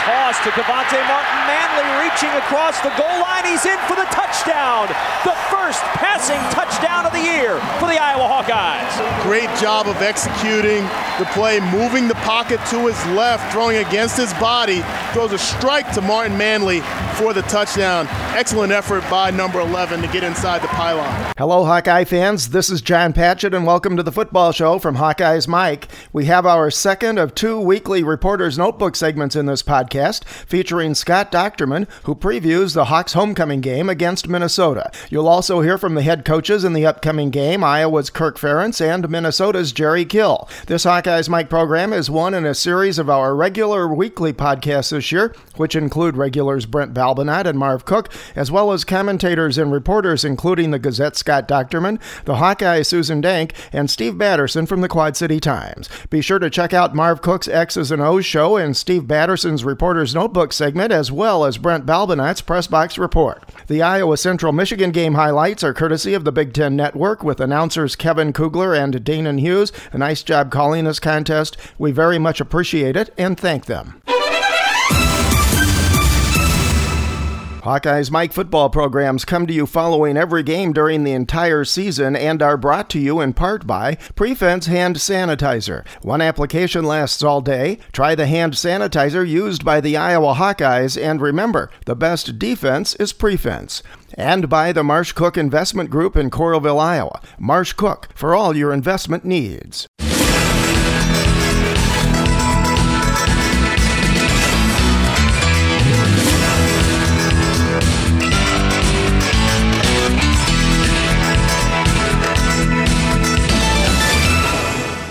Toss to Kevonte Martin Manley reaching across the goal line. He's in for the touchdown. The first passing touchdown of the year for the Iowa Hawkeyes. Great job of executing the play, moving the pocket to his left, throwing against his body. Throws a strike to Martin Manley for the touchdown. Excellent effort by number 11 to get inside the pylon. Hello, Hawkeye fans. This is John Patchett, and welcome to the football show from Hawkeye's Mike. We have our second of two weekly Reporter's Notebook segments in this podcast, featuring Scott Dochterman, who previews the Hawks' homecoming game against Minnesota. You'll also hear from the head coaches in the upcoming game, Iowa's Kirk Ferentz and Minnesota's Jerry Kill. This Hawkeye's Mike program is one in a series of our regular weekly podcasts this year, which include regulars Brent Balbinot and Marv Cook, as well as commentators and reporters, including the Gazette Scott Dochterman, the Hawkeye Susan Dank, and Steve Batterson from the Quad City Times. Be sure to check out Marv Cook's X's and O's show and Steve Batterson's Reporter's Notebook segment, as well as Brent Balbinot's Press Box Report. The Iowa Central Michigan game highlights are courtesy of the Big Ten Network with announcers Kevin Kugler and Danan Hughes. A nice job calling this contest. We very much appreciate it and thank them. Hawkeyes Mike football programs come to you following every game during the entire season and are brought to you in part by Prefense Hand Sanitizer. One application lasts all day. Try the hand sanitizer used by the Iowa Hawkeyes, and remember, the best defense is Prefense. And by the Marv Cook Investment Group in Coralville, Iowa. Marv Cook for all your investment needs.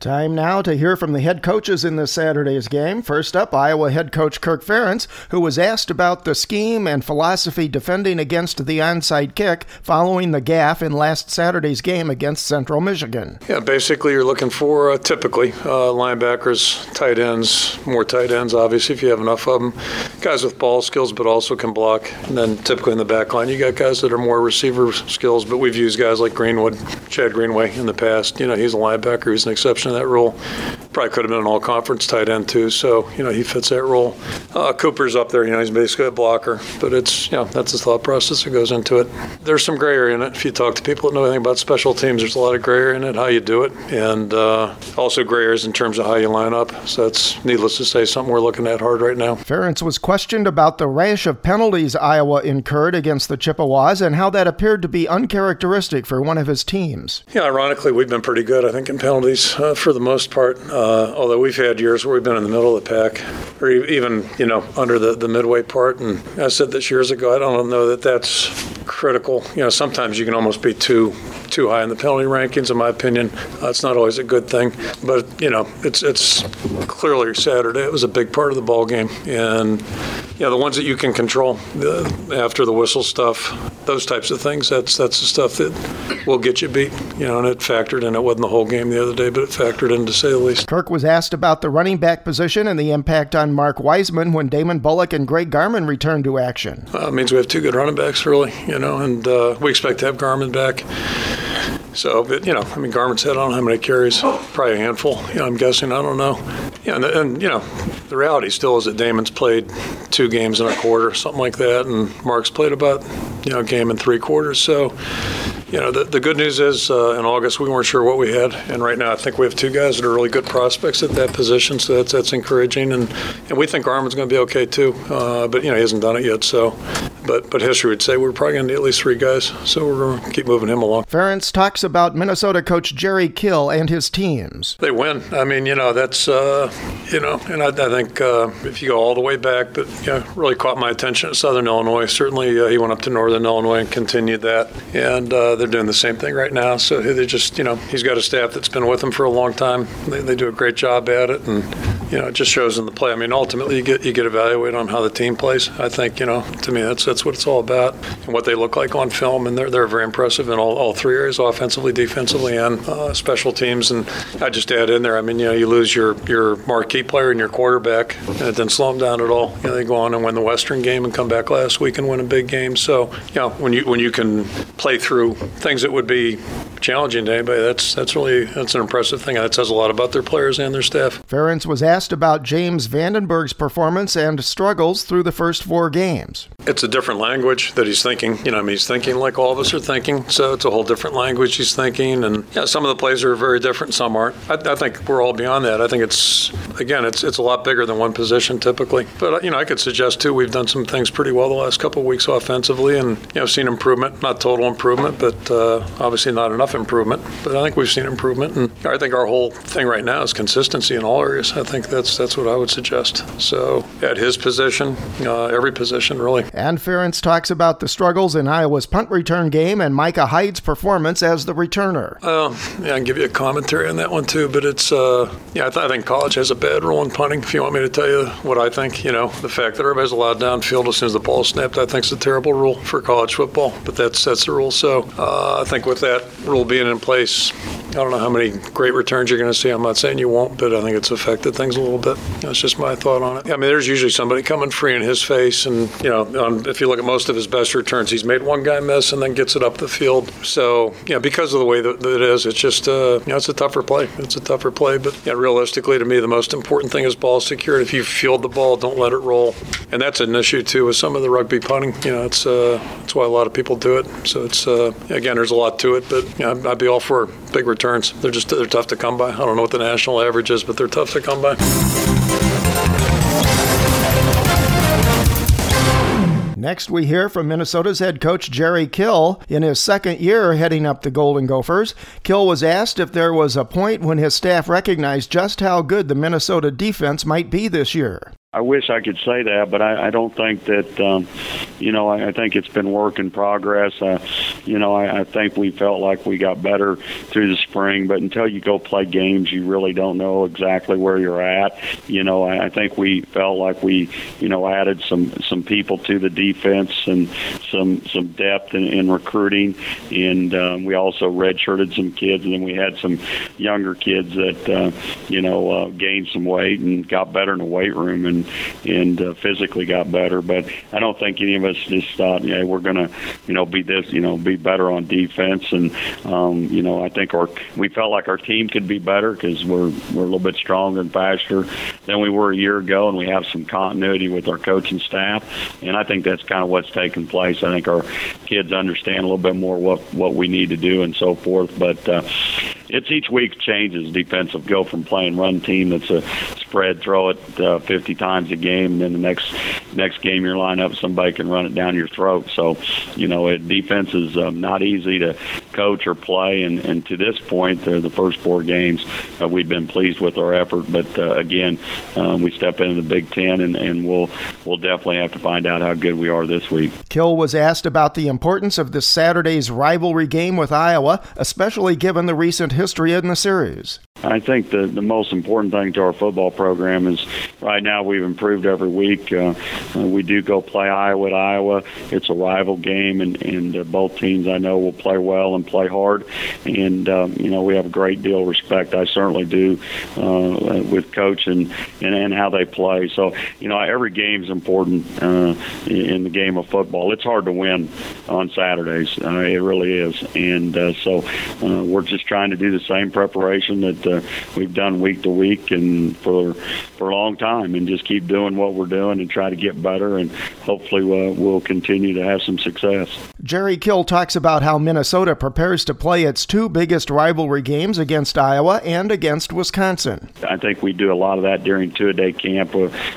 Time now to hear from the head coaches in this Saturday's game. First up, Iowa head coach Kirk Ferentz, who was asked about the scheme and philosophy defending against the onside kick following the gaff in last Saturday's game against Central Michigan. Yeah, basically, you're looking for uh, typically uh, linebackers, tight ends, more tight ends, obviously, if you have enough of them. Guys with ball skills, but also can block. And then typically in the back line, you got guys that are more receiver skills, but we've used guys like Greenwood, Chad Greenway in the past. You know, he's a linebacker, he's an exception to that role. Probably could have been an all conference tight end, too, so, you know, he fits that role. Uh, Cooper's up there, you know, he's basically a blocker, but it's, you know, that's the thought process that goes into it. There's some gray area in it. If you talk to people that know anything about special teams, there's a lot of gray area in it, how you do it, and uh, also gray areas in terms of how you line up. So that's, needless to say, something we're looking at hard right now. Ferentz was questioned about the rash of penalties Iowa incurred against the Chippewas and how that appeared to be uncharacteristic for one of his teams. Yeah, ironically, we've been pretty good, I think, in penalties uh, for the most part. Uh, although we've had years where we've been in the middle of the pack, or even you know under the, the midway part. And I said this years ago. I don't know that that's critical. You know, sometimes you can almost be too too high in the penalty rankings. In my opinion, uh, it's not always a good thing. But you know, it's it's clearly Saturday. It was a big part of the ball game, and know the ones that you can control the, after the whistle stuff, those types of things. That's that's the stuff that will get you beat. You know, and it factored in. It wasn't the whole game the other day, but it factored in to say the least. Kirk was asked about the running back position and the impact on Mark Weisman when Damon Bullock and Greg Garmon returned to action. Uh, it means we have two good running backs, really. You know, and uh, we expect to have Garmon back. So, but, you know, I mean, Garmon said I don't know how many carries? Probably a handful. You know, I'm guessing. I don't know. Yeah, and, and, you know, the reality still is that Damon's played two games in a quarter, something like that, and Mark's played about, you know, a game in three quarters. So, you know, the, the good news is uh, in August we weren't sure what we had, and right now I think we have two guys that are really good prospects at that position, so that's that's encouraging, and, and we think Garmon's going to be okay too. Uh, but you know, he hasn't done it yet, so But but history would say we're probably going to need at least three guys. So we're going to keep moving him along. Ferentz talks about Minnesota coach Jerry Kill and his teams. They win. I mean, you know, that's uh, you know, and I, I think uh, if you go all the way back, but you know, really caught my attention at Southern Illinois. Certainly, uh, he went up to Northern Illinois and continued that, and uh, they're doing the same thing right now. So they just, you know, he's got a staff that's been with him for a long time. They, they do a great job at it, and you know, it just shows in the play. I mean, ultimately, you get you get evaluated on how the team plays. I think, you know, to me, that's that's what it's all about, and what they look like on film, and they're they're very impressive in all, all three areas: offensively, defensively, and uh, special teams. And I just add in there. I mean, you know, you lose your your marquee player and your quarterback, and it didn't slow them down at all. You know, they go on and win the Western game and come back last week and win a big game. So, you know, when you when you can play through things that would be challenging to anybody, that's that's really that's an impressive thing. That says a lot about their players and their staff. Ferentz was asked about James Vandenberg's performance and struggles through the first four games. It's a different language that he's thinking. You know, I mean, he's thinking like all of us are thinking. So it's a whole different language he's thinking, and yeah, some of the plays are very different. Some aren't. I, I think we're all beyond that. I think it's again, it's it's a lot bigger than one position typically. But you know, I could suggest too. We've done some things pretty well the last couple of weeks offensively, and you know, seen improvement. Not total improvement, but uh, obviously not enough improvement. But I think we've seen improvement, and I think our whole thing right now is consistency in all areas. I think that's that's what I would suggest. So at his position, uh, every position really. And Ferentz talks about the struggles in Iowa's punt return game and Micah Hyde's performance as the returner. Uh, yeah, I can give you a commentary on that one too, but it's uh, yeah, I, th- I think college has a bad rule in punting. If you want me to tell you what I think, you know, the fact that everybody's allowed downfield as soon as the ball snapped, I think is a terrible rule for college football. But that's that's the rule. So uh, I think with that rule being in place, I don't know how many great returns you're going to see. I'm not saying you won't, but I think it's affected things a little bit. That's just my thought on it. I mean, there's usually somebody coming free in his face, and you know, on, if you look at most of his best returns, he's made one guy miss and then gets it up the field. So you know, because of the way that, that it is, it's just uh, you know, it's a tougher play. It's a tougher play, but yeah, realistically, to me, the most important thing is ball security. If you field the ball, don't let it roll, and that's an issue too with some of the rugby punting. You know, it's uh, that's why a lot of people do it. So it's uh, again, there's a lot to it, but you know, I'd be all for big returns. They're just they're tough to come by. I don't know what the national average is, but they're tough to come by. Next, we hear from Minnesota's head coach Jerry Kill. In his second year heading up the Golden Gophers, Kill was asked if there was a point when his staff recognized just how good the Minnesota defense might be this year. I wish I could say that, but I, I don't think that. Um, you know, I, I think it's been work in progress. Uh, you know, I, I think we felt like we got better through the spring, but until you go play games, you really don't know exactly where you're at. You know, I, I think we felt like we, you know, added some some people to the defense and some some depth in, in recruiting, and um, we also redshirted some kids, and then we had some younger kids that, uh, you know, uh, gained some weight and got better in the weight room and and uh, physically got better. But I don't think any of us just thought, yeah, we're gonna, you know, be this, you know, be better on defense. And um, you know, I think our we felt like our team could be better because we're we're a little bit stronger and faster than we were a year ago, and we have some continuity with our coaching staff. And I think that's kind of what's taken place. I think our kids understand a little bit more what what we need to do and so forth. But uh, it's each week changes defensive. Go from playing run team that's a spread, throw it uh, 50 times a game, and then the next next game you're line up, somebody can run it down your throat. So, you know, it, defense is um, not easy to coach or play. And, and to this point, uh, the first four games, uh, we've been pleased with our effort. But uh, again, um, we step into the Big Ten, and, and we'll we'll definitely have to find out how good we are this week. Kill was asked about the importance of this Saturday's rivalry game with Iowa, especially given the recent history in the series. I think the, the most important thing to our football program is right now we've improved every week. Uh, uh, we do go play Iowa at Iowa. It's a rival game, and, and uh, both teams I know will play well and play hard. And, um, you know, we have a great deal of respect. I certainly do uh, with coach and, and, and how they play. So, you know, every game is important uh, in the game of football. It's hard to win on Saturdays. Uh, it really is. And uh, so uh, we're just trying to do the same preparation that uh, we've done week to week, and for for a long time and just keep doing what we're doing and try to get better and hopefully we'll, we'll continue to have some success. Jerry Kill talks about how Minnesota prepares to play its two biggest rivalry games against Iowa and against Wisconsin. I think we do a lot of that during two-a-day camp.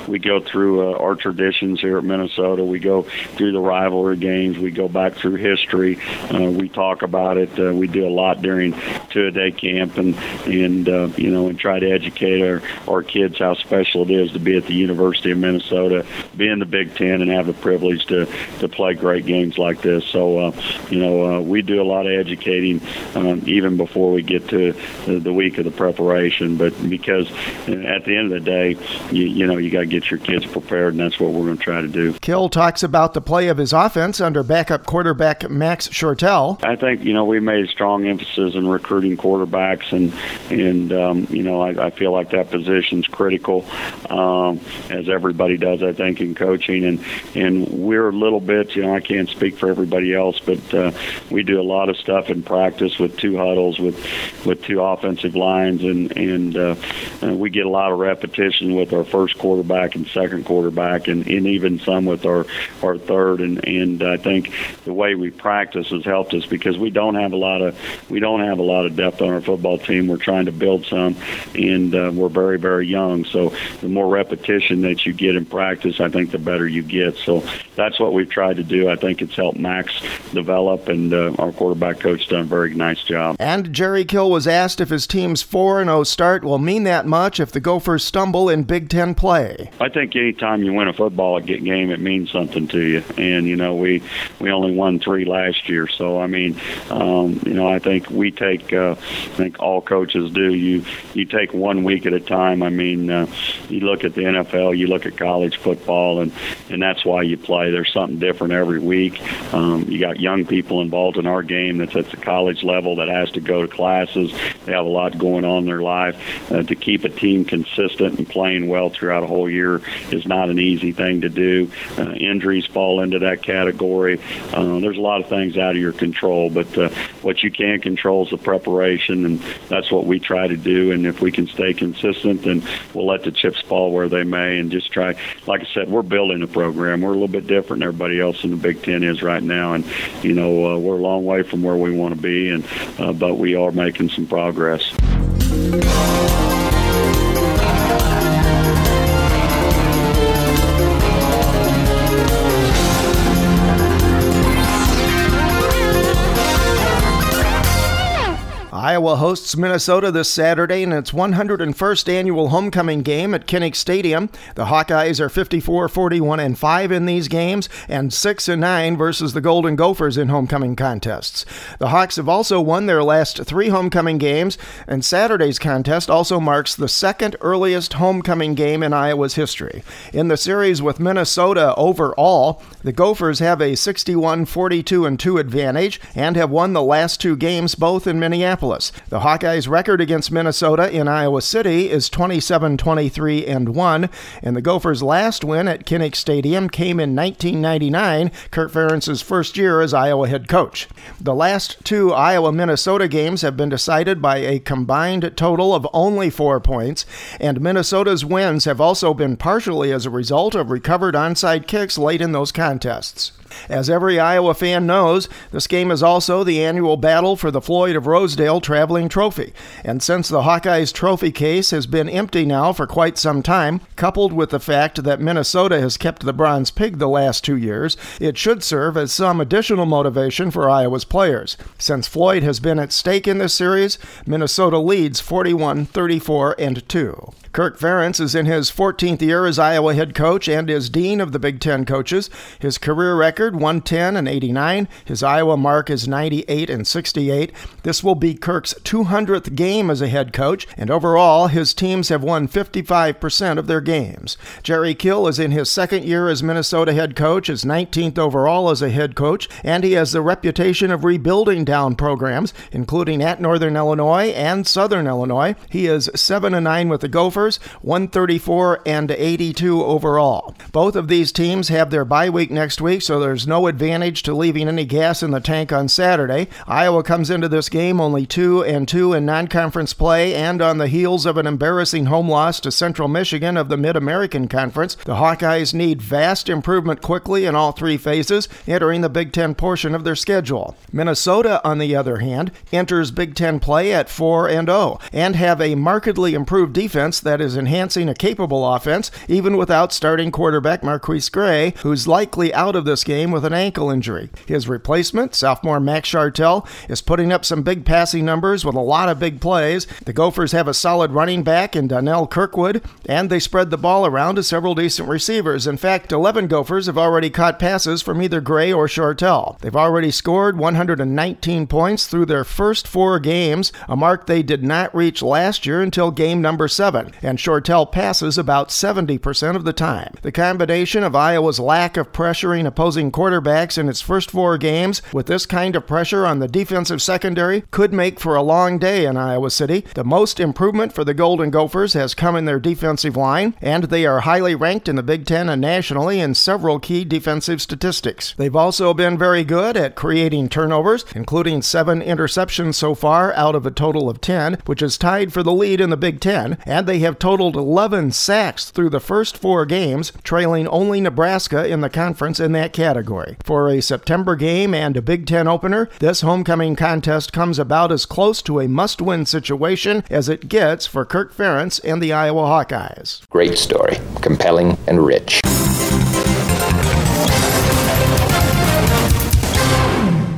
We go through uh, our traditions here at Minnesota. We go through the rivalry games. We go back through history. Uh, we talk about it. Uh, we do a lot during two-a-day camp and and uh, you know and try to educate our, our kids how special it is to be at the University of Minnesota, be in the Big Ten, and have the privilege to to play great games like this. So uh, you know uh, we do a lot of educating um, even before we get to the, the week of the preparation. But because at the end of the day, you, you know you got to get your kids prepared, and that's what we're going to try to do. Kill talks about the play of his offense under backup quarterback Max Shortell. I think you know we made a strong emphasis in recruiting quarterbacks, and and um, you know I, I feel like that position's critical, um, as everybody does. I think in coaching, and and we're a little bit you know I can't speak for everybody else, but uh, we do a lot of stuff in practice with two huddles with with two offensive lines, and and, uh, and we get a lot of repetition with our first quarterback and second quarterback, and, and even some with our our third, and and I think the way we practice has helped us because we don't have a lot of we don't have a lot of depth on our football team. We're trying to build some, and uh, we're very very young. So the more repetition that you get in practice, I think the better you get. So that's what we've tried to do. I think it's helped Max develop, and uh, our quarterback coach done a very nice job. And Jerry Kill was asked if his team's 4 0 start will mean that much if the Gophers stumble in Big Ten play. I think anytime you win a football game, it means something to you. And, you know, we, we only won three last year. So, I mean, um, you know, I think we take, uh, I think all coaches do, you, you take one week at a time. I mean, uh, you look at the NFL, you look at college football, and, and that's why you play. There's something different every week. Um, you got young people involved in our game that's at the college level that has to go to classes. They have a lot going on in their life. Uh, to keep a team consistent and playing well throughout a whole year is not an easy thing to do. Uh, injuries fall into that category. Uh, there's a lot of things out of your control, but uh, what you can control is the preparation, and that's what we try to do. And if we can stay consistent, then we'll let the chips fall where they may, and just try. Like I said, we're building a program. We're a little bit different than everybody else in the Big Ten is right now, and you know uh, we're a long way from where we want to be, and uh, but we are making some progress. Iowa hosts Minnesota this Saturday in its 101st annual homecoming game at Kinnick Stadium. The Hawkeyes are 54 41 and 5 in these games and 6 and 9 versus the Golden Gophers in homecoming contests. The Hawks have also won their last 3 homecoming games, and Saturday's contest also marks the second earliest homecoming game in Iowa's history. In the series with Minnesota overall, the Gophers have a 61 42 and 2 advantage and have won the last two games both in Minneapolis. The Hawkeyes' record against Minnesota in Iowa City is 27 23 and 1, and the Gophers' last win at Kinnick Stadium came in 1999, Kirk Ferentz's first year as Iowa head coach. The last two Iowa Minnesota games have been decided by a combined total of only four points, and Minnesota's wins have also been partially as a result of recovered onside kicks late in those contests. As every Iowa fan knows, this game is also the annual battle for the Floyd of Rosedale Traveling Trophy. And since the Hawkeyes trophy case has been empty now for quite some time, coupled with the fact that Minnesota has kept the Bronze Pig the last two years, it should serve as some additional motivation for Iowa's players. Since Floyd has been at stake in this series, Minnesota leads 41 34 and 2. Kirk Ferentz is in his 14th year as Iowa head coach and is dean of the Big Ten coaches. His career record 110 and 89. His Iowa mark is 98 and 68. This will be Kirk's 200th game as a head coach, and overall, his teams have won 55% of their games. Jerry Kill is in his second year as Minnesota head coach, is 19th overall as a head coach, and he has the reputation of rebuilding down programs, including at Northern Illinois and Southern Illinois. He is 7 and 9 with the Gophers. 134 and 82 overall. Both of these teams have their bye week next week, so there's no advantage to leaving any gas in the tank on Saturday. Iowa comes into this game only 2 and 2 in non-conference play and on the heels of an embarrassing home loss to Central Michigan of the Mid-American Conference. The Hawkeyes need vast improvement quickly in all three phases entering the Big 10 portion of their schedule. Minnesota on the other hand enters Big 10 play at 4 and 0 and have a markedly improved defense that is enhancing a capable offense even without starting quarterback MarQueis Gray, who's likely out of this game with an ankle injury. His replacement, sophomore Max Shortell, is putting up some big passing numbers with a lot of big plays. The Gophers have a solid running back in Donnell Kirkwood, and they spread the ball around to several decent receivers. In fact, 11 Gophers have already caught passes from either Gray or Shortell. They've already scored 119 points through their first four games, a mark they did not reach last year until game number seven, and Shortell passes about 70% of the time. The combination of Iowa's lack of pressuring opposing quarterbacks in its first four games with this kind of pressure on the defensive secondary could make for a long day in Iowa City. The most improvement for the Golden Gophers has come in their defensive line, and they are highly ranked in the Big Ten and nationally in several key defensive statistics. They've also been very good at creating turnovers, including seven interceptions so far out of a total of 10, which is tied for the lead in the Big Ten, and they have totaled 11 sacks through the first four games, trailing only Nebraska in the conference in that category. For a September game and a Big Ten opener, this homecoming contest comes about as close to a must win situation as it gets for Kirk Ferentz and the Iowa Hawkeyes. Great story, compelling and rich.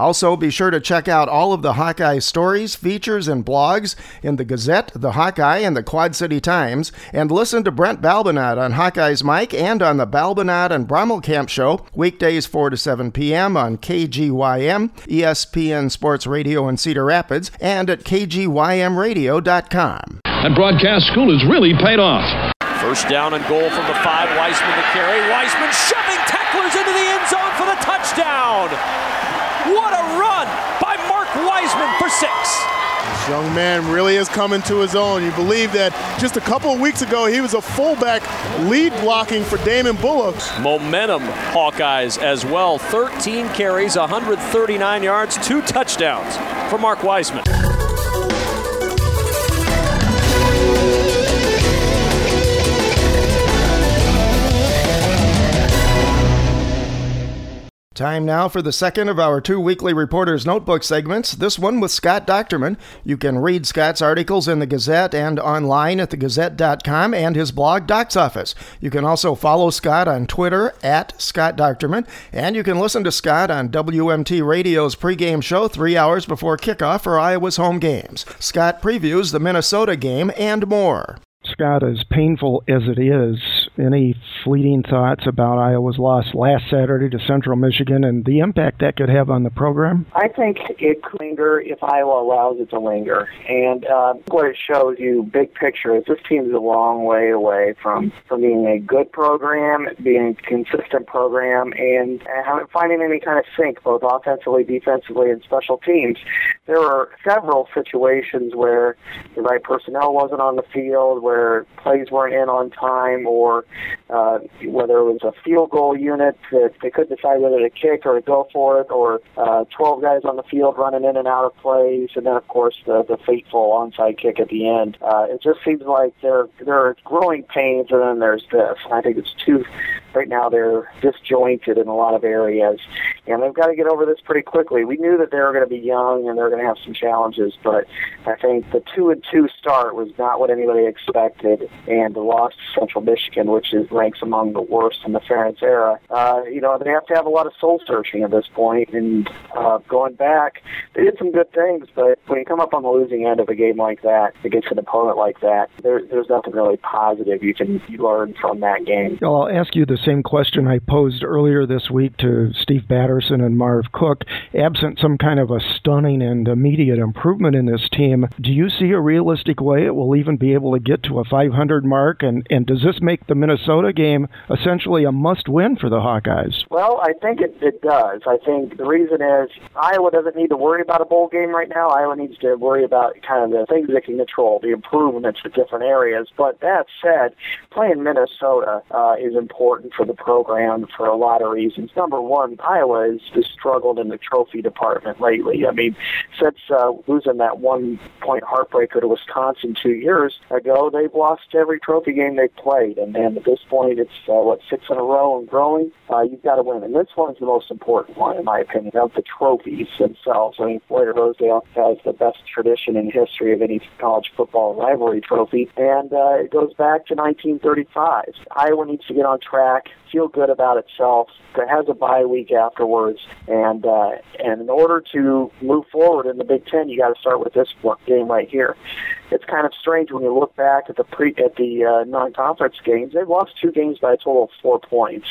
Also, be sure to check out all of the Hawkeye stories, features, and blogs in the Gazette, the Hawkeye, and the Quad City Times, and listen to Brent Balbinot on Hawkeye's Mike and on the Balbinot and Brommelkamp Show, weekdays 4 to 7 p.m. on KGYM, ESPN Sports Radio in Cedar Rapids, and at KGYMradio.com. That broadcast school has really paid off. First down and goal from the five. Weisman to carry. Weisman shoving tacklers into the end zone for the touchdown. What a run by Mark Weisman for six. This young man really is coming to his own. You believe that just a couple of weeks ago he was a fullback lead blocking for Damon Bullock. Momentum Hawkeyes as well. 13 carries, 139 yards, two touchdowns for Mark Weisman. Time now for the second of our two weekly Reporter's Notebook segments, this one with Scott Dochterman. You can read Scott's articles in the Gazette and online at thegazette.com and his blog, Doc's Office. You can also follow Scott on Twitter at Scott Dochterman, and you can listen to Scott on WMT Radio's pregame show three hours before kickoff for Iowa's home games. Scott previews the Minnesota game and more. Scott, as painful as it is, any fleeting thoughts about Iowa's loss last Saturday to Central Michigan and the impact that could have on the program? I think it could linger if Iowa allows it to linger. And uh, what it shows you, big picture, is this team's a long way away from, from being a good program, being a consistent program, and uh, finding any kind of sync, both offensively, defensively, and special teams. There were several situations where the right personnel wasn't on the field, where plays weren't in on time, or uh, whether it was a field goal unit that they couldn't decide whether to kick or to go for it, or uh, 12 guys on the field running in and out of plays, and then of course the, the fateful onside kick at the end. Uh, it just seems like there there are growing pains, and then there's this. I think it's two. Right now they're disjointed in a lot of areas, and they've got to get over this pretty quickly. We knew that they were going to be young and they were going to have some challenges, but I think the two and two start was not what anybody expected, and the loss to Central Michigan, which is ranks among the worst in the Ferentz era. Uh, you know, they have to have a lot of soul searching at this point, and uh, going back, they did some good things, but when you come up on the losing end of a game like that against an opponent like that, there, there's nothing really positive you can learn from that game. I'll ask you the same question I posed earlier this week to Steve Batterson and Marv Cook. Absent some kind of a stunning and immediate improvement in this team, do you see a realistic way it will even be able to get to a 500 mark? And, and does this make the Minnesota game essentially a must win for the Hawkeyes? Well, I think it, it does. I think the reason is Iowa doesn't need to worry about a bowl game right now. Iowa needs to worry about kind of the things they can control, the improvements in different areas. But that said, playing Minnesota uh, is important for the program for a lot of reasons. Number one, Iowa has struggled in the trophy department lately. I mean, since uh, losing that one point heartbreaker to Wisconsin two years ago, they've lost every trophy game they've played. And, and at this point, it's, uh, what, six in a row and growing? Uh, you've got to win. And this one's the most important one, in my opinion, of the trophies themselves. I mean, Floyd Rosedale has the best tradition in history of any college football rivalry trophy, and uh, it goes back to 1935. Iowa needs to get on track, feel good about itself. It has a bye week and uh, and in order to move forward in the Big Ten, you got to start with this game right here. It's kind of strange when you look back at the pre at the uh, non-conference games. They've lost two games by a total of four points,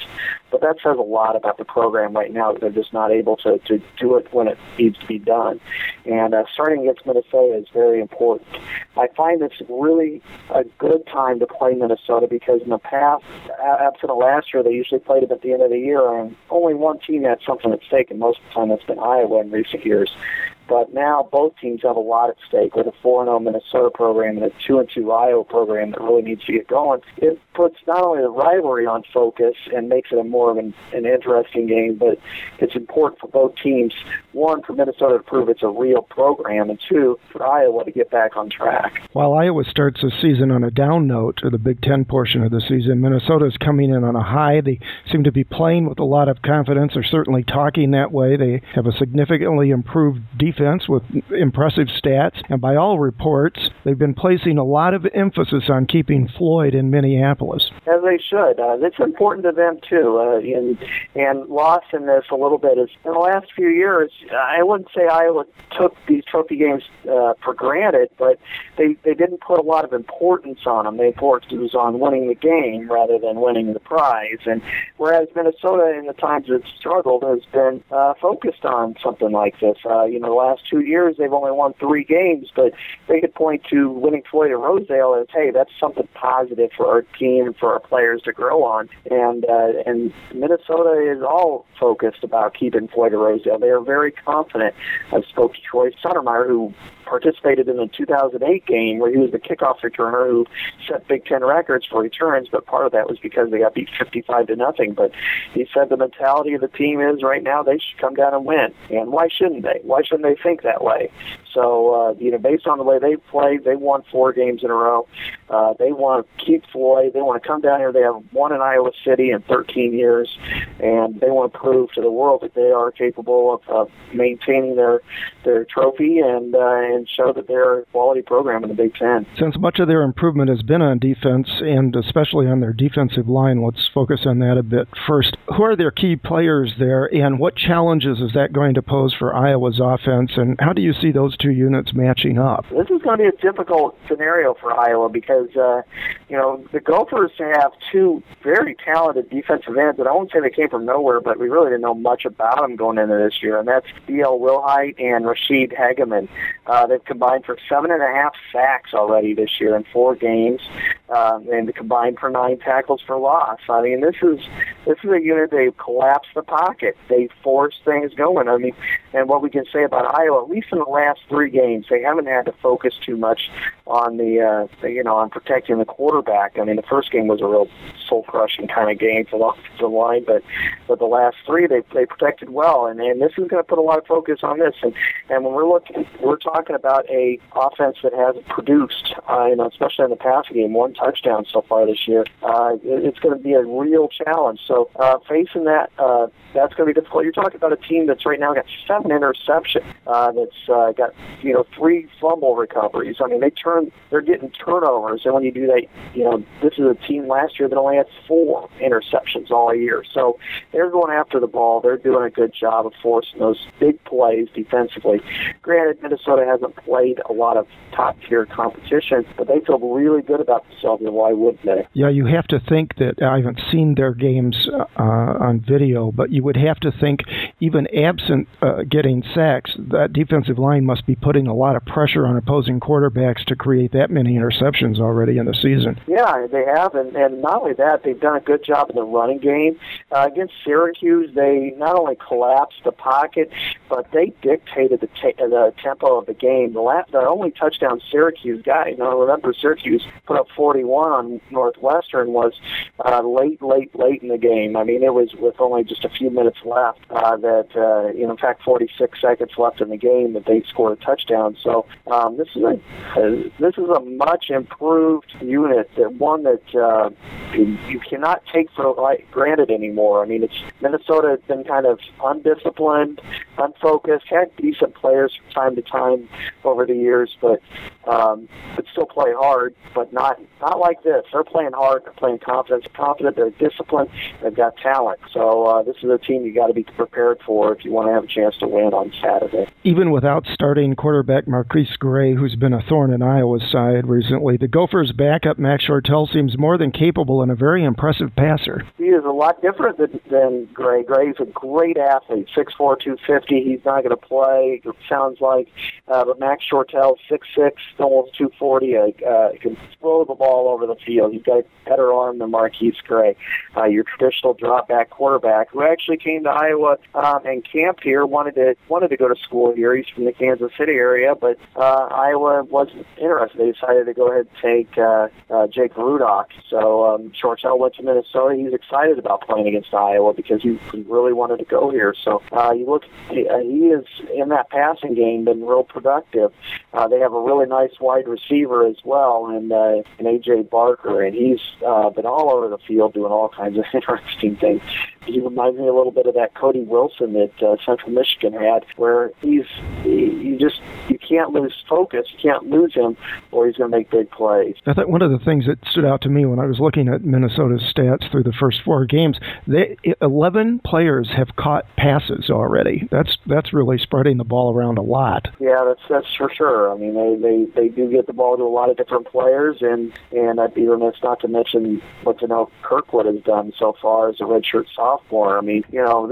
but that says a lot about the program right now. They're just not able to to do it when it needs to be done, and uh, starting against Minnesota is very important. I find it's really a good time to play Minnesota because in the past, absent of last year, they usually played them at the end of the year, and only one team had something at stake, and most of the time that's been Iowa in recent years. But now both teams have a lot at stake with a 4-0 Minnesota program and a 2-2 Iowa program that really needs to get going. It puts not only the rivalry on focus and makes it a more of an, an interesting game, but it's important for both teams. One, for Minnesota to prove it's a real program, and two, for Iowa to get back on track. While Iowa starts the season on a down note, to the Big Ten portion of the season, Minnesota is coming in on a high. They seem to be playing with a lot of confidence. They're certainly talking that way. They have a significantly improved defense defense with impressive stats, and by all reports, they've been placing a lot of emphasis on keeping Floyd in Minneapolis. As they should. Uh, it's important to them too. Uh, and and lost in this a little bit is in the last few years. I wouldn't say Iowa took these trophy games uh, for granted, but they they didn't put a lot of importance on them. They focused on winning the game rather than winning the prize. And whereas Minnesota, in the times it's struggled, has been uh, focused on something like this. Uh, you know, last two years they've only won three games, but they could point to winning Floyd and Rosedale as, hey, that's something positive for our team and for our players to grow on. And uh, and Minnesota is all focused about keeping Floyd and Rosedale. They are very confident. I spoke to Troy Stoudermire, who participated in the 2008 game where he was the kickoff returner who set Big Ten records for returns, but part of that was because they got beat 55 to nothing. But he said the mentality of the team is right now they should come down and win, and why shouldn't they? Why shouldn't they think that way? So uh, you know, based on the way they played, they won four games in a row. Uh, they want to keep Floyd. They want to come down here. They have won in Iowa City in 13 years, and they want to prove to the world that they are capable of, of maintaining their their trophy and uh, and show that they're a quality program in the Big Ten. Since much of their improvement has been on defense and especially on their defensive line, let's focus on that a bit first. Who are their key players there, and what challenges is that going to pose for Iowa's offense, and how do you see those two units matching up? This is going to be a difficult scenario for Iowa because, uh, you know, the Gophers have two very talented defensive ends, and I won't say they came from nowhere, but we really didn't know much about them going into this year, and that's D.L. Wilhite and Ra'Shede Hageman. Uh, they've combined for seven and a half sacks already this year in four games, um, and combined for nine tackles for loss. I mean, this is this is a unit they collapse the pocket. They force things going. I mean, and what we can say about Iowa, at least in the last three games, they haven't had to focus too much on the, uh, you know, on protecting the quarterback. I mean, the first game was a real soul-crushing kind of game for the offensive line, but but the last three they they protected well, and and this is going to put a lot of focus on this. And and when we're looking, we're talking about a offense that has produced, uh, you know, especially in the passing game, one touchdown so far this year. Uh, it, it's going to be a real challenge. So uh, facing that, uh, that's going to be difficult. You're talking about a team that's right now got seven interceptions. Uh, that's uh, got you know, three fumble recoveries. I mean, they turn, they're getting turnovers, and when you do that, you know, this is a team last year that only had four interceptions all year. So they're going after the ball. They're doing a good job of forcing those big plays defensively. Granted, Minnesota hasn't played a lot of top tier competition, but they feel really good about themselves, and why wouldn't they? Yeah, you have to think that I haven't seen their games uh, on video, but you would have to think even absent uh, getting sacks, that defensive line must be putting a lot of pressure on opposing quarterbacks to create that many interceptions already in the season. Yeah, they have, and, and not only that, they've done a good job in the running game. Uh, against Syracuse, they not only collapsed the pocket, but they dictated the, t- the tempo of the game. The, last, the only touchdown Syracuse got, you know, remember Syracuse put up 41 on Northwestern was uh, late, late, late in the game. I mean, it was with only just a few minutes left uh, that, uh, you know, in fact, 46 seconds left in the game that they scored a touchdown. So um, this is a uh, this is a much improved unit, that one that uh, you, cannot take for granted anymore. I mean, it's Minnesota has been kind of undisciplined, unfocused, had decent players from time to time over the years, but um, but still play hard, but not not like this. They're playing hard, they're playing confident, confident, they're disciplined, they've got talent. So uh, this is a team you got to be prepared for if you want to have a chance to win on Saturday. Even without starting quarterback MarQueis Gray, who's been a thorn in Iowa's side recently, the Gophers' backup Max Shortell seems more than capable and a very impressive passer. He is a lot different than, than Gray. Gray's a great athlete, 6'4", 250. He's not going to play. It sounds like, uh, but Max Shortell, 6'6", almost 240, uh, uh, can throw the ball over the field. He's got a better arm than MarQueis Gray, uh, your traditional drop back quarterback who actually came to Iowa um, and camped here. wanted to wanted to go to school here. He's from the Kansas City area, but uh, Iowa wasn't interested. They decided to go ahead and take uh, uh, Jake Rudock. So um, Shortell went to Minnesota. He's excited about playing against Iowa because he really wanted to go here. So uh, you look, he, uh, he is in that passing game been real productive. Uh, they have a really nice wide receiver as well, and uh, and AJ Barker, and he's uh, been all over the field doing all kinds of interesting things. He reminds me a little bit of that Cody Wilson that uh, Central Michigan had, where he's he, you just you can't lose focus, you can't lose him, or he's going to make big plays. I thought one of the things that stood out to me when I was looking at Minnesota's stats through the first four games, they 11 players have caught passes already. That's that's really spreading the ball around a lot. Yeah, that's that's for sure. I mean, they they, they do get the ball to a lot of different players, and and I'd be remiss not to mention what Donnell Kirkwood has done so far as a redshirt sophomore. I mean, you know,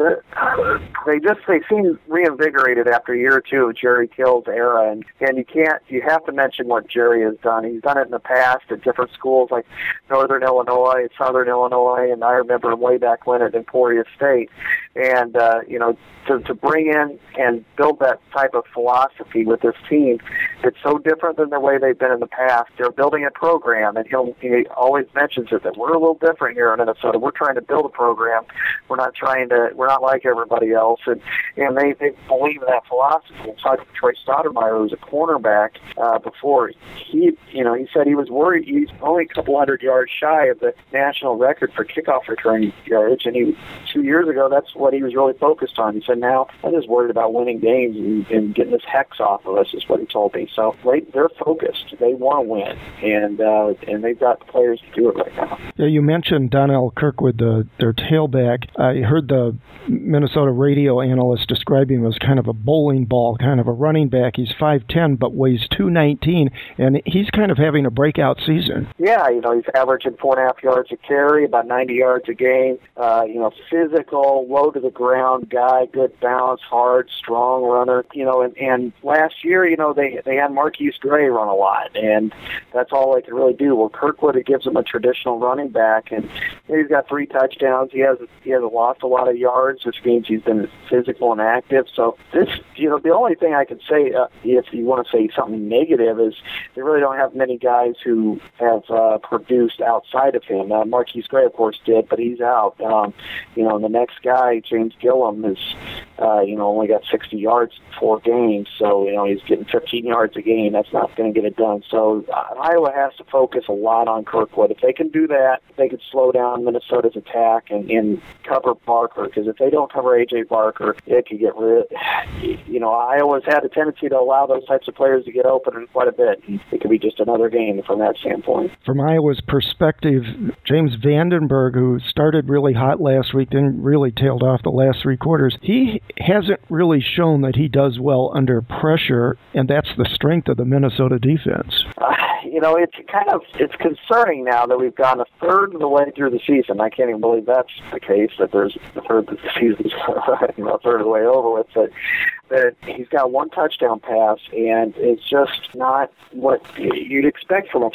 they just they seem reinvigorated after a year or two of Jerry Kill's era, and and you can't you have to mention what Jerry has done. He's done it in the past at different schools like Northern Illinois, Southern Illinois, and I remember him way back when at Emporia State, and uh, you know to, to bring in and build that type of philosophy with this team. It's so different than the way they've been in the past. They're building a program, and he'll, he always mentions it that we're a little different here in Minnesota. We're trying to build a program. We're not trying to. We're not like everybody else, and and they they believe in that philosophy. And so Troy Stoudermire, was a cornerback uh, before, he you know he said he was worried. He's only a couple hundred yards shy of the national record for kickoff return yardage, and he two years ago that's what he was really focused on. He said now. I'm just worried about winning games and, and getting this hex off of us, is what he told me. So they, they're focused. They want to win, and uh, and they've got the players to do it right now. Yeah, you mentioned Donnell Kirkwood, the, their tailback. I heard the Minnesota radio analyst describe him as kind of a bowling ball, kind of a running back. He's 5'10", but weighs 219, and he's kind of having a breakout season. Yeah, you know, he's averaging four and a half yards a carry, about 90 yards a game. Uh, you know, physical, low to the ground guy, good balance, hard, strong runner. You know, and, and last year, you know, they they had MarQueis Gray run a lot, and that's all they could really do. Well, Kirkwood it gives him a traditional running back, and he's got three touchdowns. He has he has lost a lot of yards, which means he's been physical and active. So this, you know, the only thing I could say, uh, if you want to say something negative, is they really don't have many guys who have uh, produced outside of him. Uh, MarQueis Gray, of course, did, but he's out. Um, you know, and the next guy, James Gillum, is uh, you know, only got 60 yards four games, so you know he's getting 15 yards a game. That's not going to get it done. So uh, Iowa has to focus a lot on Kirkwood. If they can do that, they can slow down Minnesota's attack and, and cover Barker. Because if they don't cover AJ Barker, it could get rid. You know, Iowa's had a tendency to allow those types of players to get open quite a bit. It could be just another game from that standpoint. From Iowa's perspective, James Vandenberg, who started really hot last week, then really tailed off the last three quarters, he hasn't really shown that he does well under pressure, and that's the strength of the Minnesota defense. You know, it's kind of it's concerning now that we've gone a third of the way through the season. I can't even believe that's the case. That there's a third of the season's you know, a third of the way over with. But that he's got one touchdown pass, and it's just not what you'd expect from a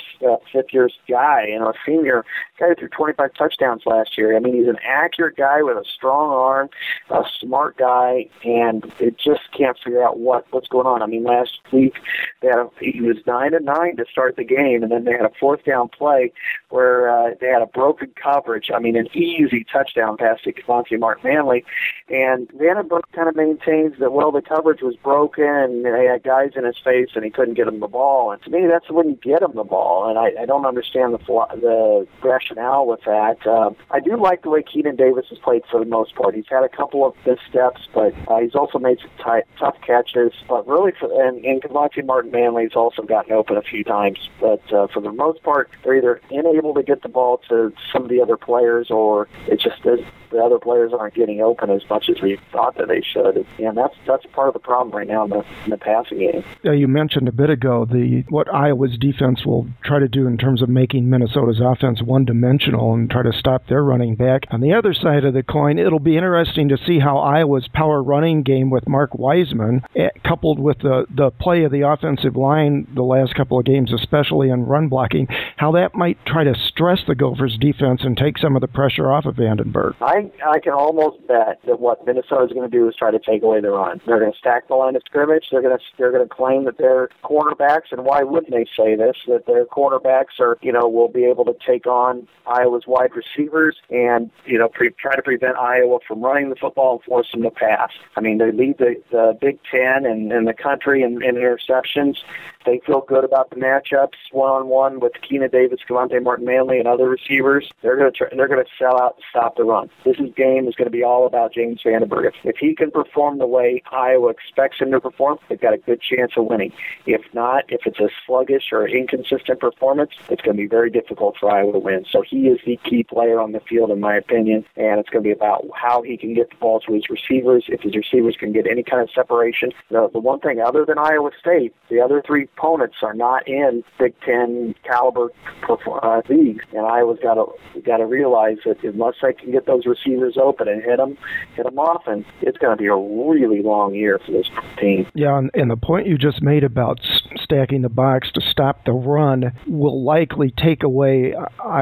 fifth year guy, you know, a senior guy who threw 25 touchdowns last year. I mean, he's an accurate guy with a strong arm, a smart guy, and it just can't figure out what what's going on. I mean, last week they had a, he was nine and nine to start the game, and then they had a fourth down play where uh, they had a broken coverage. I mean, an easy touchdown pass to Devontae Martin Manley, and Vandenberg kind of maintains that well, the coverage was broken, and they had guys in his face, and he couldn't get him the ball. And to me, that's when you get him the ball, and I, I don't understand the the rationale with that. Uh, I do like the way Keenan Davis has played for the most part. He's had a couple of missteps, but uh, he's also made some t- tough catches. But really, for, and, and Devontae Martin Manley's also gotten open a few times. But uh, for the most part, they're either unable to get the ball to some of the other players, or it just is the other players aren't getting open as much as we thought that they should. And that's that's part of the problem right now in the, in the passing game. Yeah, you mentioned a bit ago the what Iowa's defense will try to do in terms of making Minnesota's offense one-dimensional and try to stop their running back. On the other side of the coin, it'll be interesting to see how Iowa's power running game with Mark Weisman, eh, coupled with the the play of the offensive line the last couple of games, especially in run blocking, how that might try to stress the Gophers defense and take some of the pressure off of Vandenberg. I I can almost bet that what Minnesota is going to do is try to take away the run. They're going to stack the line of scrimmage. They're going to they're going to claim that they're cornerbacks, and why wouldn't they say this? That their cornerbacks are you know will be able to take on Iowa's wide receivers and you know pre- try to prevent Iowa from running the football and force them to pass. I mean they lead the, the Big Ten and, and the country in, in interceptions. They feel good about the matchups one on one with Keenan Davis, Kevonte Martin Manley, and other receivers. They're going to try, they're going to sell out to stop the run. This is game is going to be all about James Vandenberg. If, if he can perform the way Iowa expects him to perform, they've got a good chance of winning. If not, if it's a sluggish or inconsistent performance, it's going to be very difficult for Iowa to win. So he is the key player on the field, in my opinion, and it's going to be about how he can get the ball to his receivers. If his receivers can get any kind of separation, the, the one thing other than Iowa State, the other three opponents are not in Big Ten caliber uh, leagues, and Iowa's got to got to realize that unless they can get those receivers open and hit them, hit them often, it's going to be a really long year for this team. Yeah, and, and the point you just made about stacking the box to stop the run will likely take away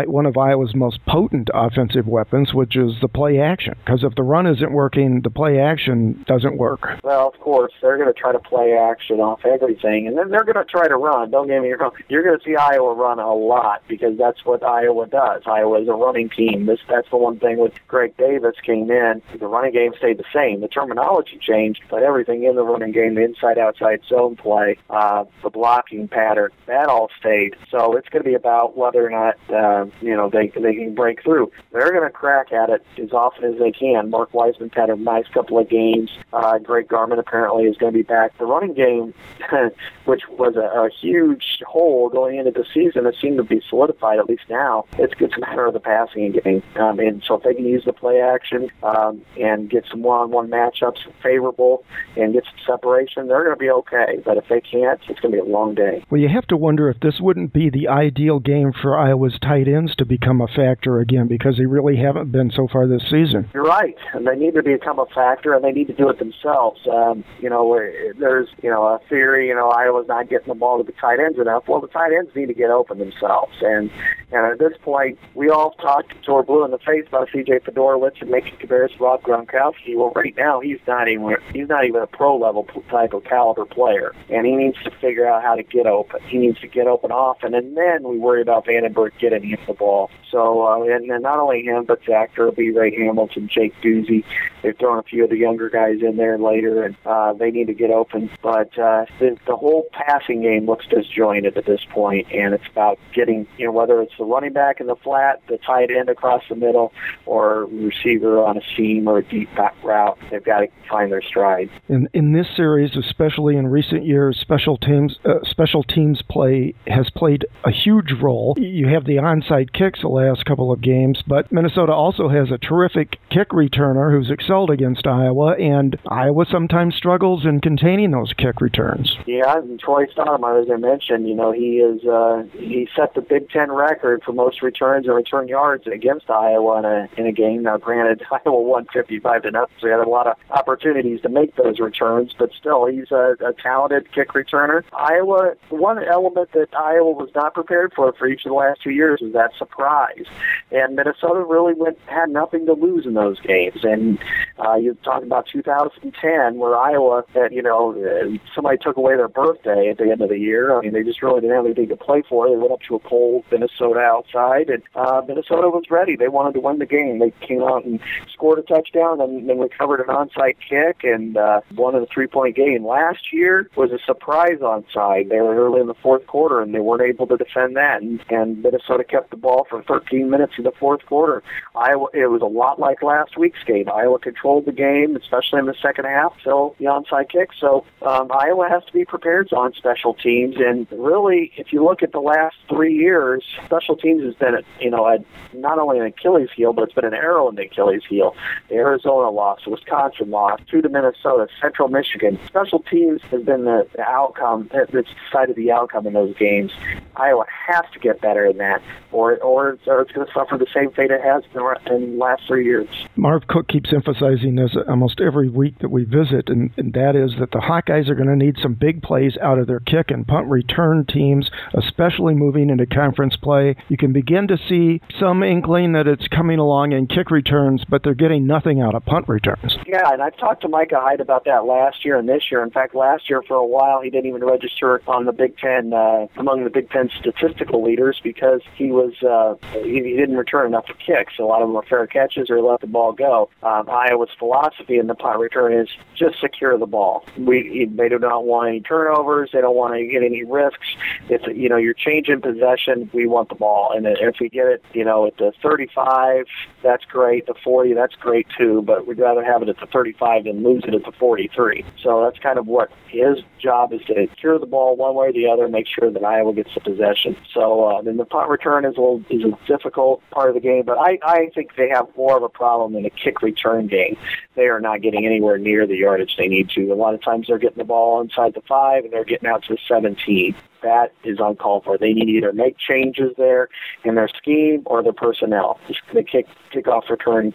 one of Iowa's most potent offensive weapons, which is the play action. Because if the run isn't working, the play action doesn't work. Well, of course, they're going to try to play action off everything, and then they're going to try to run. Don't get me wrong. You're going to see Iowa run a lot because that's what Iowa does. Iowa is a running team. This that's the one thing with Greg Davis came in. The running game stayed the same. The terminology changed, but everything in the running game, the inside-outside zone play, uh, the blocking pattern, that all stayed. So it's going to be about whether or not uh, you know they they can break through. They're going to crack at it as often as they can. Mark Weisman's had a nice couple of games. Uh, Greg Garmon apparently is going to be back. The running game, which was a, a huge hole going into the season, it seemed to be solidified at least now. It's, it's a matter of the passing game. Um, and so if they can use the play action um, and get some one-on-one matchups favorable and get some separation, they're going to be okay. But if they can't, it's going to be a long day. Well, you have to wonder if this wouldn't be the ideal game for Iowa's tight ends to become a factor again because they really haven't been so far this season. You're right, and they need to become a factor, and they need to do it themselves. Um, you know, there's you know a theory, you know, Iowa's not getting the ball to the tight ends enough. Well, the tight ends need to get open themselves, and and at this point, we all talked to our blue in the face about C.J. Fedorowicz and making comparisons to Rob Gronkowski. Well, right now he's not even he's not even a pro level type of caliber player, and he needs to figure figure out how to get open. He needs to get open often, and then we worry about Vandenberg getting him the ball. So, uh, and, and not only him, but Zach Derby, Ray Hamilton, Jake Duzey. They've thrown a few of the younger guys in there later, and uh, they need to get open. But uh, the, the whole passing game looks disjointed at this point, and it's about getting, you know, whether it's the running back in the flat, the tight end across the middle, or receiver on a seam or a deep back route. They've got to find their stride. In in this series, especially in recent years, special teams uh, special teams play has played a huge role. You have the onside kicks the last couple of games, but Minnesota also has a terrific kick returner who's excelled against Iowa, and Iowa sometimes struggles in containing those kick returns. Yeah, and Troy Stoudermire, as I mentioned, you know he is uh, he set the Big Ten record for most returns and return yards against Iowa in a in a game. Now, granted, Iowa won 55 to nothing, so he had a lot of opportunities to make those returns, but still, he's a, a talented kick returner. Iowa, one element that Iowa was not prepared for for each of the last two years was that surprise, and Minnesota really went had nothing to lose in those games. And uh, you talk about 2010, where Iowa, had, you know, uh, somebody took away their birthday at the end of the year. I mean, they just really didn't have anything to play for. They went up to a cold Minnesota outside, and uh, Minnesota was ready. They wanted to win the game. They came out and scored a touchdown, and then recovered an onside kick and uh, won a three-point game. Last year was a surprise onside. They were early in the fourth quarter, and they weren't able to defend that. And, and Minnesota kept the ball for 13 minutes in the fourth quarter. Iowa, it was a lot like last week's game. Iowa controlled the game, especially in the second half. So the onside kick. So um, Iowa has to be prepared on special teams. And really, if you look at the last three years, special teams has been, you know, a, not only an Achilles heel, but it's been an arrow in the Achilles heel. The Arizona lost, Wisconsin lost, two to Minnesota, Central Michigan. Special teams has been the, the outcome that's decided the outcome in those games. Iowa has to get better in that, or or, or it's going to suffer the same fate it has in, in the last three years. Marv Cook keeps emphasizing this almost every week that we visit, and, and that is that the Hawkeyes are going to need some big plays out of their kick and punt return teams, especially moving into conference play. You can begin to see some inkling that it's coming along in kick returns, but they're getting nothing out of punt returns. Yeah, and I've talked to Micah Hyde about that last year and this year. In fact, last year for a while he didn't even register on the Big Ten uh, among the Big Ten statistical leaders because he was uh, he, he didn't return enough for kicks. A lot of them were fair catches or he let the ball go. Um, Iowa's philosophy in the punt return is just secure the ball. We they do not want any turnovers. They don't want to get any risks. It's you know you're changing possession. We want the ball, and if we get it, you know, at the 35, that's great. The 40, that's great too. But we'd rather have it at the 35 than lose it at the 43. So that's kind of what his job is to secure the ball one way or the other, make sure that Iowa gets the possession. So uh, then the punt return is a little, is a difficult part of the game, but I I think they have more of a problem in a kick return game. They are not getting anywhere near the yardage they need to. A lot of times they're getting the ball inside the five and they're getting out to the 17 that is uncalled for. They need to either make changes there in their scheme or their personnel. The kick kickoff returns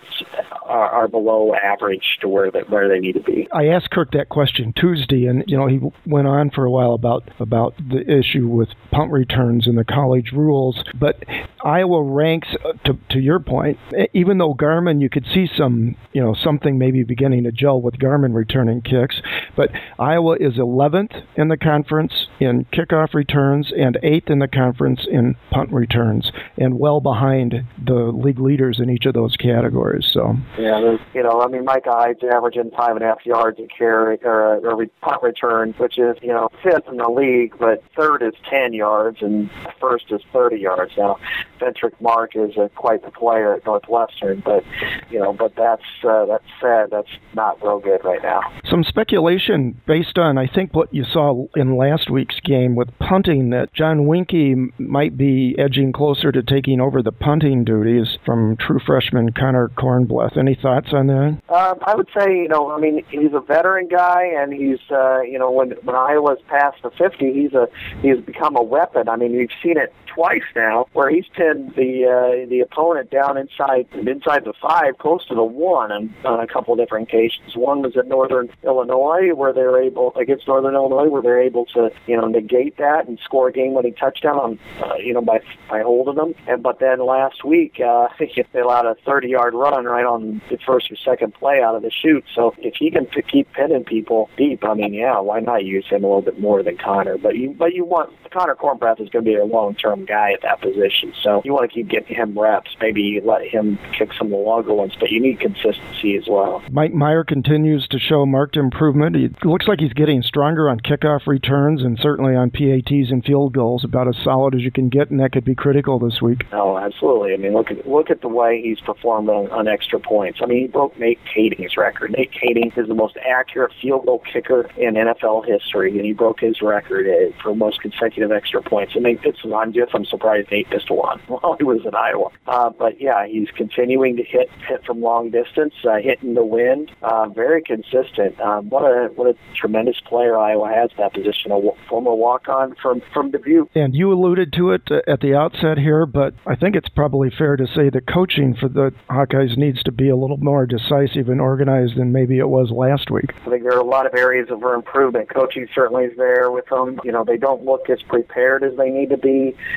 are, are below average to where they, where they need to be. I asked Kirk that question Tuesday, and you know he went on for a while about about the issue with punt returns and the college rules. But Iowa ranks, uh, to to your point, even though Garmon, you could see some you know something maybe beginning to gel with Garmon returning kicks, but Iowa is 11th in the conference in kickoff returns and eighth in the conference in punt returns, and well behind the league leaders in each of those categories. So yeah, you know, I mean, Micah Hyde's averaging five and a half yards a carry or a punt return, which is you know fifth in the league, but third is ten yards and first is thirty yards. Now, Venric Mark is a, quite the player at Northwestern, but you know, but that's uh, that's sad. That's not real good right now. Some speculation based on I think what you saw in last week's game with punting that John Wienke might be edging closer to taking over the punting duties from true freshman Connor Kornbrath. Any thoughts on that? Um, I would say, you know, I mean, he's a veteran guy, and he's, uh, you know, when when Iowa's past the 50, he's a he's become a weapon. I mean, we've seen it twice now where he's pinned the uh, the opponent down inside inside the five, close to the one, on, on a couple different occasions. One was at Northern Illinois where they were able against Northern Illinois where they're able to you know negate that and score a game-winning touchdown on uh, you know by by holding them. And but then last week uh, they allowed a 30-yard run right on the first or second play out of the shoot. So if he can p- keep pinning people deep, I mean, yeah, why not use him a little bit more than Connor? But you but you want Connor Kornbrath is going to be a long-term guy at that position, so you want to keep getting him reps. Maybe let him kick some of the longer ones, but you need consistency as well. Mike Meyer continues to show marked improvement. It looks like he's getting stronger on kickoff returns and certainly on PATs and field goals, about as solid as you can get, and that could be critical this week. Oh, absolutely. I mean, look at look at the way he's performed on, on extra points. I mean, he broke Nate Kaeding's record. Nate Kaeding is the most accurate field goal kicker in NFL history, and he broke his record uh, for most consecutive extra points. I mean, it's, just I'm surprised Nate missed one while he was in Iowa. Uh, but yeah, he's continuing to hit hit from long distance, uh, hitting the wind, uh, very consistent. Um, what a what a tremendous player Iowa has at that position. A w- former walk on from from Dubuque. And you alluded to it uh, at the outset here, but I think it's probably fair to say the coaching for the Hawkeyes needs to be a little more decisive and organized than maybe it was last week. I think there are a lot of areas of improvement. Coaching certainly is there with them. You know, they don't look as prepared as they need to be.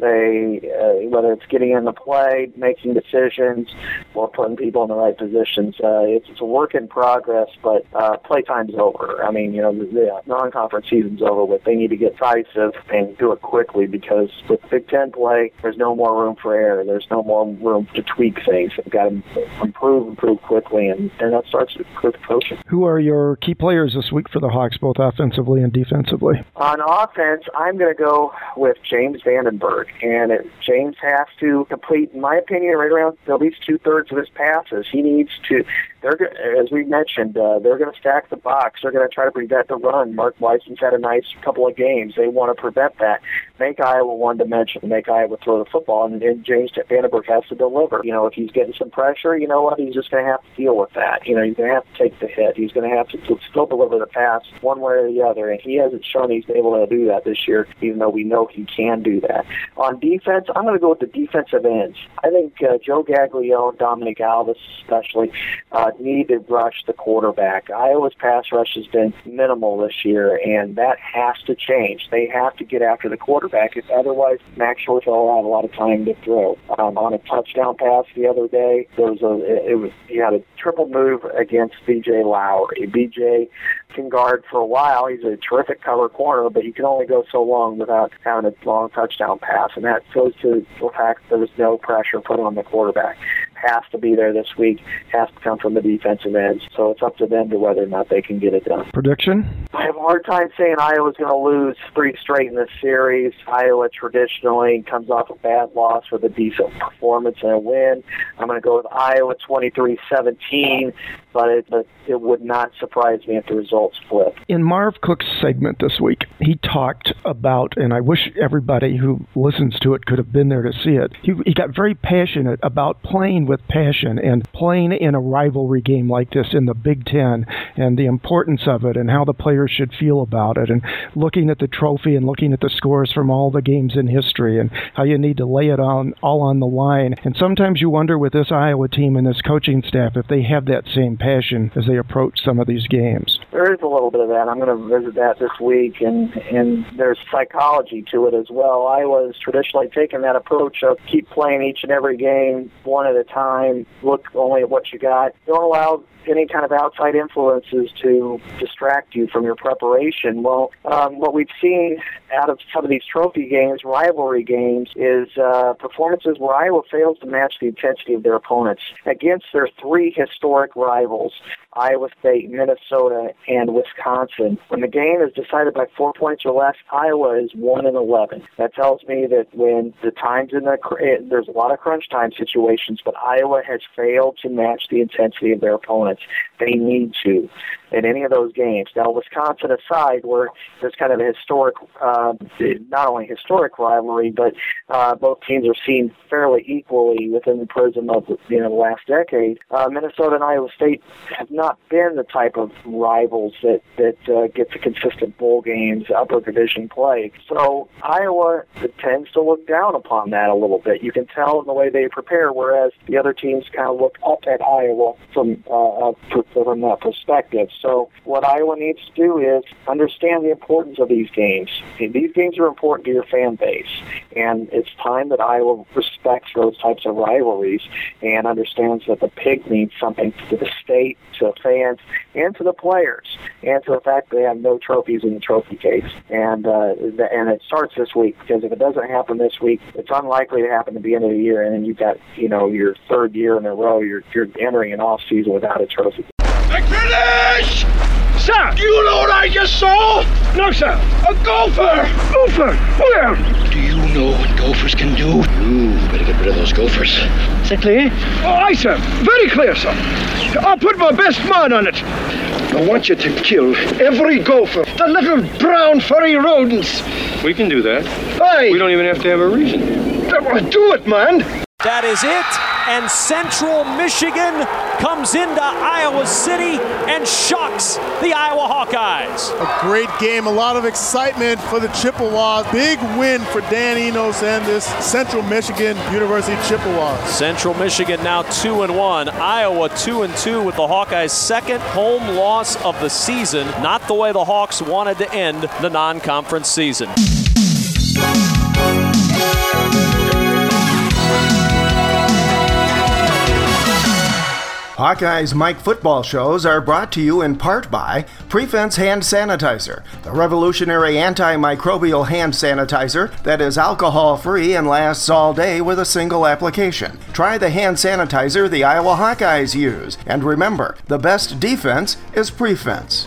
They, uh, whether it's getting in the play, making decisions, or putting people in the right positions, uh, it's, it's a work in progress. But uh, playtime's over. I mean, you know, the, the non-conference season's over with. They need to get decisive and do it quickly because with Big Ten play, there's no more room for error. There's no more room to tweak things. They've got to improve, improve quickly, and, and that starts with coaching. Who are your key players this week for the Hawks, both offensively and defensively? On offense, I'm going to go with James Vandenberg, and it, James has to complete, in my opinion, right around at least two thirds of his passes. He needs to. They're as we mentioned, uh, they're going to stack the box. They're going to try to prevent the run. Mark Weisman's had a nice couple of games. They want to prevent that. Make Iowa one dimensional. Make Iowa throw the football, and, and James Vandenberg has to deliver. You know, if he's getting some pressure, you know what? He's just going to have to deal with that. You know, he's going to have to take the hit. He's going to have to still deliver the pass one way or the other, and he hasn't shown he's able to do that this year, even though we know he can do that. On defense, I'm going to go with the defensive ends. I think uh, Joe Gaglione, Dominic Alvis especially, uh, need to rush the quarterback. Iowa's pass rush has been minimal this year, and that has to change. They have to get after the quarterback, if otherwise Max Shortell will have a lot of time to throw. Um, on a touchdown pass the other day, there was a it was he had a triple move against B.J. Lowery. B.J. can guard for a while. He's a terrific cover corner, but you can only go so long without having a long touchdown pass, and that goes to the fact there was no pressure put on the quarterback has to be there this week, has to come from the defensive ends. So it's up to them to whether or not they can get it done. Prediction? I have a hard time saying Iowa's going to lose three straight in this series. Iowa traditionally comes off a bad loss with a decent performance and a win. I'm going to go with Iowa 23-17, it, but it would not surprise me if the results flip. In Marv Cook's segment this week, he talked about, and I wish everybody who listens to it could have been there to see it. He, he got very passionate about playing with passion and playing in a rivalry game like this in the Big Ten and the importance of it and how the players should feel about it and looking at the trophy and looking at the scores from all the games in history and how you need to lay it on all on the line. And sometimes you wonder with this Iowa team and this coaching staff if they have that same passion as they approach some of these games. There is a little bit of that. I'm going to visit that this week, and and there's psychology to it as well. Iowa has traditionally taken that approach of keep playing each and every game one at a time. Look only at what you got. Don't allow any kind of outside influences to distract you from your preparation. Well, um, what we've seen out of some of these trophy games, rivalry games, is uh, performances where Iowa fails to match the intensity of their opponents against their three historic rivals. Iowa State, Minnesota, and Wisconsin. When the game is decided by four points or less, Iowa is one and eleven. That tells me that when the times in the eh, there's a lot of crunch time situations, but Iowa has failed to match the intensity of their opponents. They need to. In any of those games. Now, Wisconsin aside, where there's kind of a historic, uh, not only historic rivalry, but uh, both teams are seen fairly equally within the prism of you know the last decade. Uh, Minnesota and Iowa State have not been the type of rivals that that uh, get to consistent bowl games, upper division play. So Iowa tends to look down upon that a little bit. You can tell in the way they prepare, whereas the other teams kind of look up at Iowa from uh, from that perspective. So what Iowa needs to do is understand the importance of these games. These games are important to your fan base, and it's time that Iowa respects those types of rivalries and understands that the pig means something to the state, to fans, and to the players, and to the fact they have no trophies in the trophy case. And uh, and it starts this week because if it doesn't happen this week, it's unlikely to happen at the end of the year, and then you've got you know your third year in a row you're you're entering an off season without a trophy. Finish! Sir, do you know what I just saw? No, sir. A gopher! Gopher? Where? Do you know what gophers can do? You better get rid of those gophers. Is that clear? Oh, aye, sir. Very clear, sir. I'll put my best man on it. I want you to kill every gopher. The little brown furry rodents. We can do that. Aye. We don't even have to have a reason. Uh, do it, man. That is it. And Central Michigan comes into Iowa City and shocks the Iowa Hawkeyes. A great game, a lot of excitement for the Chippewas. Big win for Dan Enos and this Central Michigan University Chippewas. Central Michigan now 2 and 1. Iowa 2 and 2 with the Hawkeyes' second home loss of the season. Not the way the Hawks wanted to end the non conference season. Hawkeye's Mike football shows are brought to you in part by Prefense Hand Sanitizer, the revolutionary antimicrobial hand sanitizer that is alcohol free and lasts all day with a single application. Try the hand sanitizer the Iowa Hawkeyes use, and remember, the best defense is Prefense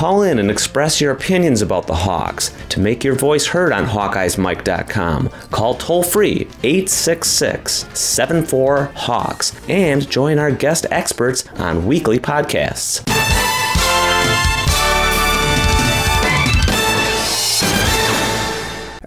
Call in and express your opinions about the Hawks. To make your voice heard on HawkeyesMike.com, call toll free 866 74 Hawks and join our guest experts on weekly podcasts.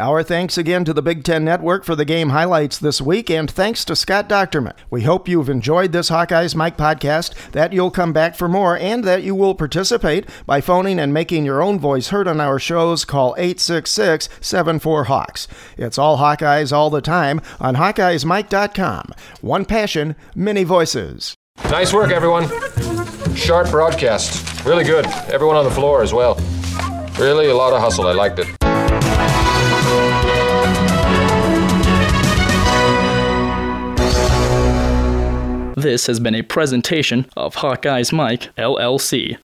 Our thanks again to the Big Ten Network for the game highlights this week, and thanks to Scott Dochterman. We hope you've enjoyed this Hawkeyes Mike podcast, that you'll come back for more, and that you will participate by phoning and making your own voice heard on our shows. Call 866 74 Hawks. It's all Hawkeyes all the time on HawkeyesMike.com. One passion, many voices. Nice work, everyone. Sharp broadcast. Really good. Everyone on the floor as well. Really a lot of hustle. I liked it. This has been a presentation of Hawkeye's Mike, LLC.